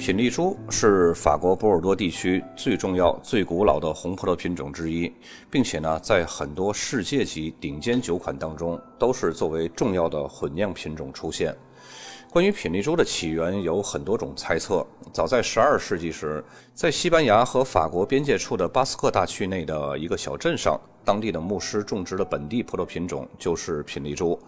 品丽珠是法国波尔多地区最重要、最古老的红葡萄品种之一，并且呢，在很多世界级顶尖酒款当中，都是作为重要的混酿品种出现。关于品丽珠的起源有很多种猜测。早在12世纪时，在西班牙和法国边界处的巴斯克大区内的一个小镇上，当地的牧师种植的本地葡萄品种就是品丽珠。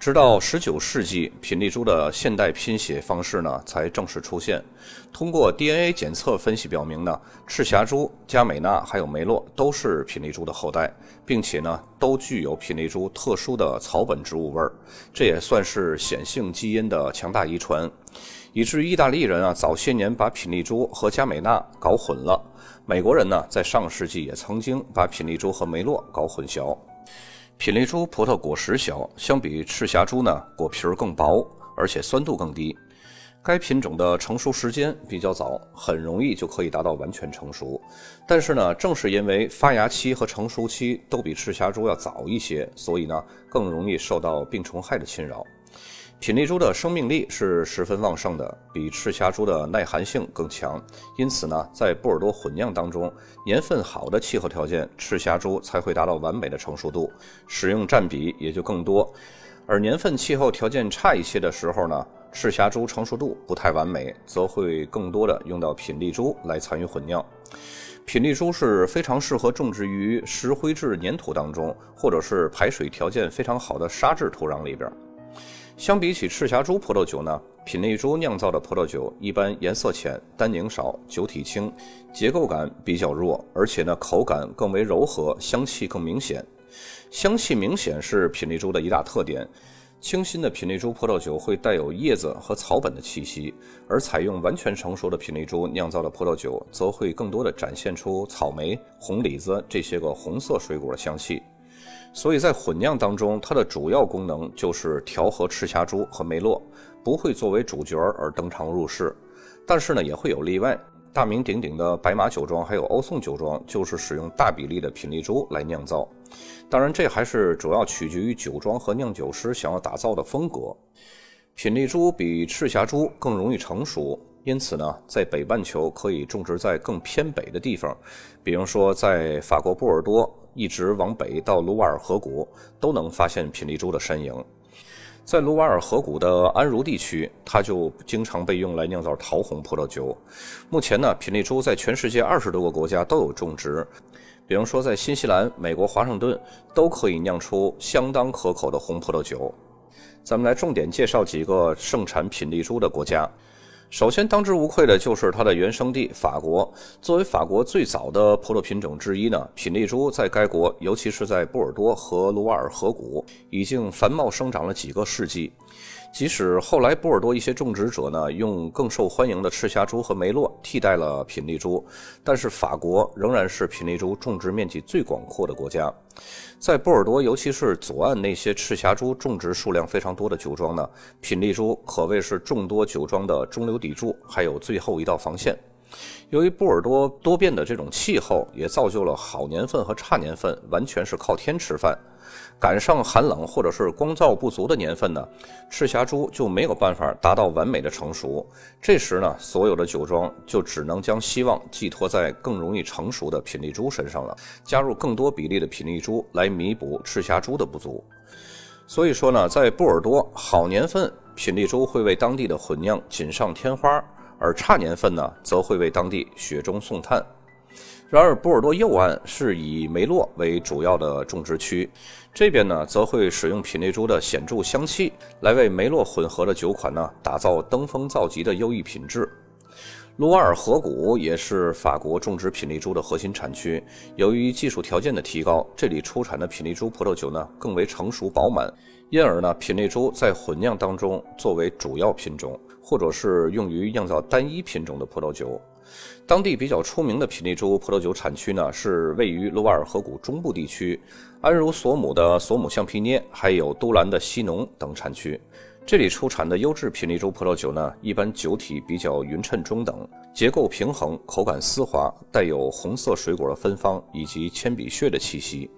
直到十九世纪，品丽珠的现代拼写方式呢才正式出现。通过 DNA 检测分析表明呢，赤霞珠、佳美娜还有梅洛都是品丽珠的后代，并且呢都具有品丽珠特殊的草本植物味儿，这也算是显性基因的强大遗传，以至于意大利人啊早些年把品丽珠和佳美娜搞混了。美国人呢在上世纪也曾经把品丽珠和梅洛搞混淆。品丽珠葡萄果实小，相比赤霞珠呢，果皮儿更薄，而且酸度更低。该品种的成熟时间比较早，很容易就可以达到完全成熟。但是呢，正是因为发芽期和成熟期都比赤霞珠要早一些，所以呢，更容易受到病虫害的侵扰。品丽珠的生命力是十分旺盛的，比赤霞珠的耐寒性更强。因此呢，在波尔多混酿当中，年份好的气候条件，赤霞珠才会达到完美的成熟度，使用占比也就更多。而年份气候条件差一些的时候呢，赤霞珠成熟度不太完美，则会更多的用到品丽珠来参与混酿。品丽珠是非常适合种植于石灰质粘土当中，或者是排水条件非常好的沙质土壤里边。相比起赤霞珠葡萄酒呢，品丽珠酿造的葡萄酒一般颜色浅、单宁少、酒体轻、结构感比较弱，而且呢口感更为柔和，香气更明显。香气明显是品丽珠的一大特点。清新的品丽珠葡萄酒会带有叶子和草本的气息，而采用完全成熟的品丽珠酿造的葡萄酒，则会更多的展现出草莓、红李子这些个红色水果的香气。所以在混酿当中，它的主要功能就是调和赤霞珠和梅洛，不会作为主角而登场入室。但是呢，也会有例外。大名鼎鼎的白马酒庄还有欧颂酒庄，就是使用大比例的品丽珠来酿造。当然，这还是主要取决于酒庄和酿酒师想要打造的风格。品丽珠比赤霞珠更容易成熟，因此呢，在北半球可以种植在更偏北的地方，比如说在法国波尔多。一直往北到卢瓦尔河谷，都能发现品丽珠的身影。在卢瓦尔河谷的安茹地区，它就经常被用来酿造桃红葡萄酒。目前呢，品丽珠在全世界二十多个国家都有种植，比如说在新西兰、美国华盛顿，都可以酿出相当可口的红葡萄酒。咱们来重点介绍几个盛产品丽珠的国家。首先，当之无愧的就是它的原生地法国。作为法国最早的葡萄品种之一呢，品丽珠在该国，尤其是在波尔多和卢瓦尔河谷，已经繁茂生长了几个世纪。即使后来波尔多一些种植者呢，用更受欢迎的赤霞珠和梅洛替代了品丽珠，但是法国仍然是品丽珠种植面积最广阔的国家。在波尔多，尤其是左岸那些赤霞珠种植数量非常多的酒庄呢，品丽珠可谓是众多酒庄的中流砥柱，还有最后一道防线。由于波尔多多变的这种气候，也造就了好年份和差年份完全是靠天吃饭。赶上寒冷或者是光照不足的年份呢，赤霞珠就没有办法达到完美的成熟。这时呢，所有的酒庄就只能将希望寄托在更容易成熟的品丽珠身上了，加入更多比例的品丽珠来弥补赤霞珠的不足。所以说呢，在波尔多好年份，品丽珠会为当地的混酿锦上添花。而差年份呢，则会为当地雪中送炭。然而，波尔多右岸是以梅洛为主要的种植区，这边呢，则会使用品丽珠的显著香气，来为梅洛混合的酒款呢，打造登峰造极的优异品质。卢瓦尔河谷也是法国种植品丽珠的核心产区。由于技术条件的提高，这里出产的品丽珠葡萄酒呢，更为成熟饱满，因而呢，品丽珠在混酿当中作为主要品种。或者是用于酿造单一品种的葡萄酒。当地比较出名的品丽珠葡萄酒产区呢，是位于卢瓦尔河谷中部地区，安茹索姆的索姆橡皮捏，还有都兰的西农等产区。这里出产的优质品丽珠葡萄酒呢，一般酒体比较匀称中等，结构平衡，口感丝滑，带有红色水果的芬芳以及铅笔屑的气息。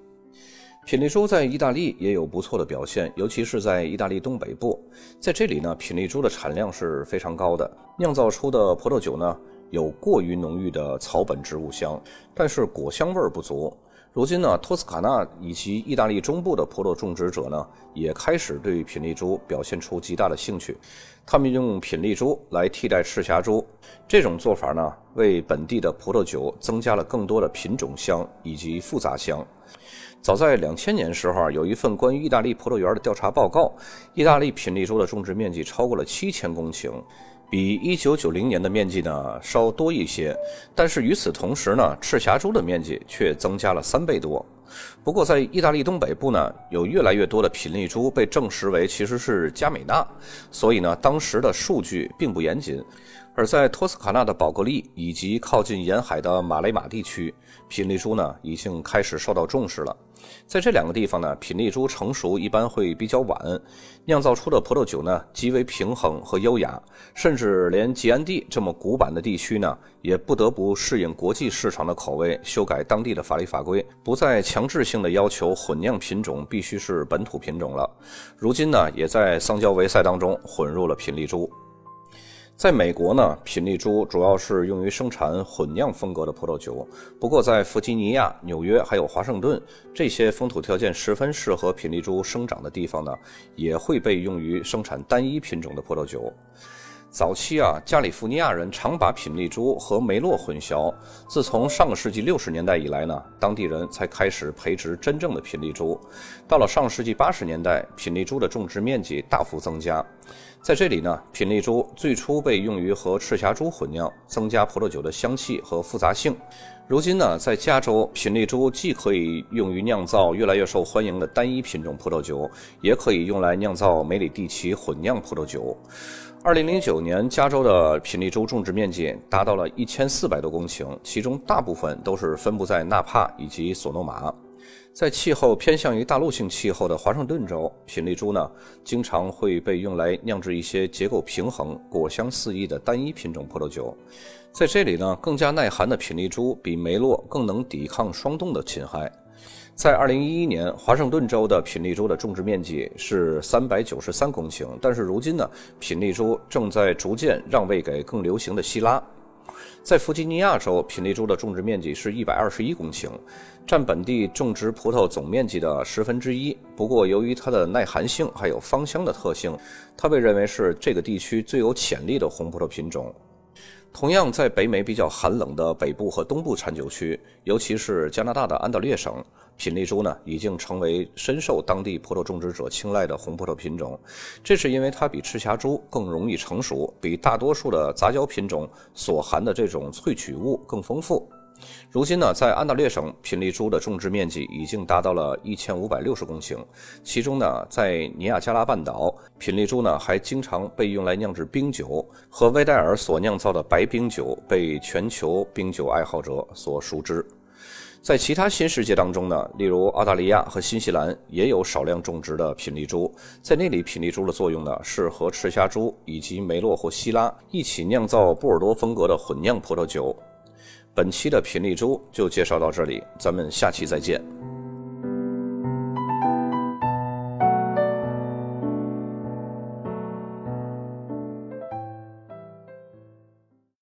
品丽珠在意大利也有不错的表现，尤其是在意大利东北部，在这里呢，品丽珠的产量是非常高的，酿造出的葡萄酒呢有过于浓郁的草本植物香，但是果香味儿不足。如今呢，托斯卡纳以及意大利中部的葡萄种植者呢，也开始对品丽珠表现出极大的兴趣。他们用品丽珠来替代赤霞珠，这种做法呢，为本地的葡萄酒增加了更多的品种香以及复杂香。早在两千年时候，有一份关于意大利葡萄园的调查报告，意大利品丽珠的种植面积超过了七千公顷。比一九九零年的面积呢稍多一些，但是与此同时呢，赤霞珠的面积却增加了三倍多。不过在意大利东北部呢，有越来越多的品丽珠被证实为其实是加美纳，所以呢，当时的数据并不严谨。而在托斯卡纳的宝格丽以及靠近沿海的马雷马地区，品丽珠呢已经开始受到重视了。在这两个地方呢，品丽珠成熟一般会比较晚，酿造出的葡萄酒呢极为平衡和优雅，甚至连吉安地这么古板的地区呢，也不得不适应国际市场的口味，修改当地的法律法规，不再强制性的要求混酿品种必须是本土品种了。如今呢，也在桑娇维塞当中混入了品丽珠。在美国呢，品丽珠主要是用于生产混酿风格的葡萄酒。不过，在弗吉尼亚、纽约还有华盛顿这些风土条件十分适合品丽珠生长的地方呢，也会被用于生产单一品种的葡萄酒。早期啊，加利福尼亚人常把品丽珠和梅洛混淆。自从上个世纪六十年代以来呢，当地人才开始培植真正的品丽珠。到了上世纪八十年代，品丽珠的种植面积大幅增加。在这里呢，品丽珠最初被用于和赤霞珠混酿，增加葡萄酒的香气和复杂性。如今呢，在加州，品丽珠既可以用于酿造越来越受欢迎的单一品种葡萄酒，也可以用来酿造梅里蒂奇混酿葡萄酒。二零零九年，加州的品丽珠种植面积达到了一千四百多公顷，其中大部分都是分布在纳帕以及索诺马。在气候偏向于大陆性气候的华盛顿州，品丽珠呢经常会被用来酿制一些结构平衡、果香四溢的单一品种葡萄酒。在这里呢，更加耐寒的品丽珠比梅洛更能抵抗霜冻的侵害。在二零一一年，华盛顿州的品丽珠的种植面积是三百九十三公顷，但是如今呢，品丽珠正在逐渐让位给更流行的希拉。在弗吉尼亚州，品丽珠的种植面积是一百二十一公顷，占本地种植葡萄总面积的十分之一。不过，由于它的耐寒性还有芳香的特性，它被认为是这个地区最有潜力的红葡萄品种。同样，在北美比较寒冷的北部和东部产酒区，尤其是加拿大的安大略省，品丽珠呢已经成为深受当地葡萄种植者青睐的红葡萄品种。这是因为它比赤霞珠更容易成熟，比大多数的杂交品种所含的这种萃取物更丰富。如今呢，在安大略省，品丽珠的种植面积已经达到了一千五百六十公顷。其中呢，在尼亚加拉半岛，品丽珠呢还经常被用来酿制冰酒，和威戴尔所酿造的白冰酒被全球冰酒爱好者所熟知。在其他新世界当中呢，例如澳大利亚和新西兰也有少量种植的品丽珠，在那里品丽珠的作用呢是和赤霞珠以及梅洛或希拉一起酿造波尔多风格的混酿葡萄酒。本期的品力周就介绍到这里，咱们下期再见。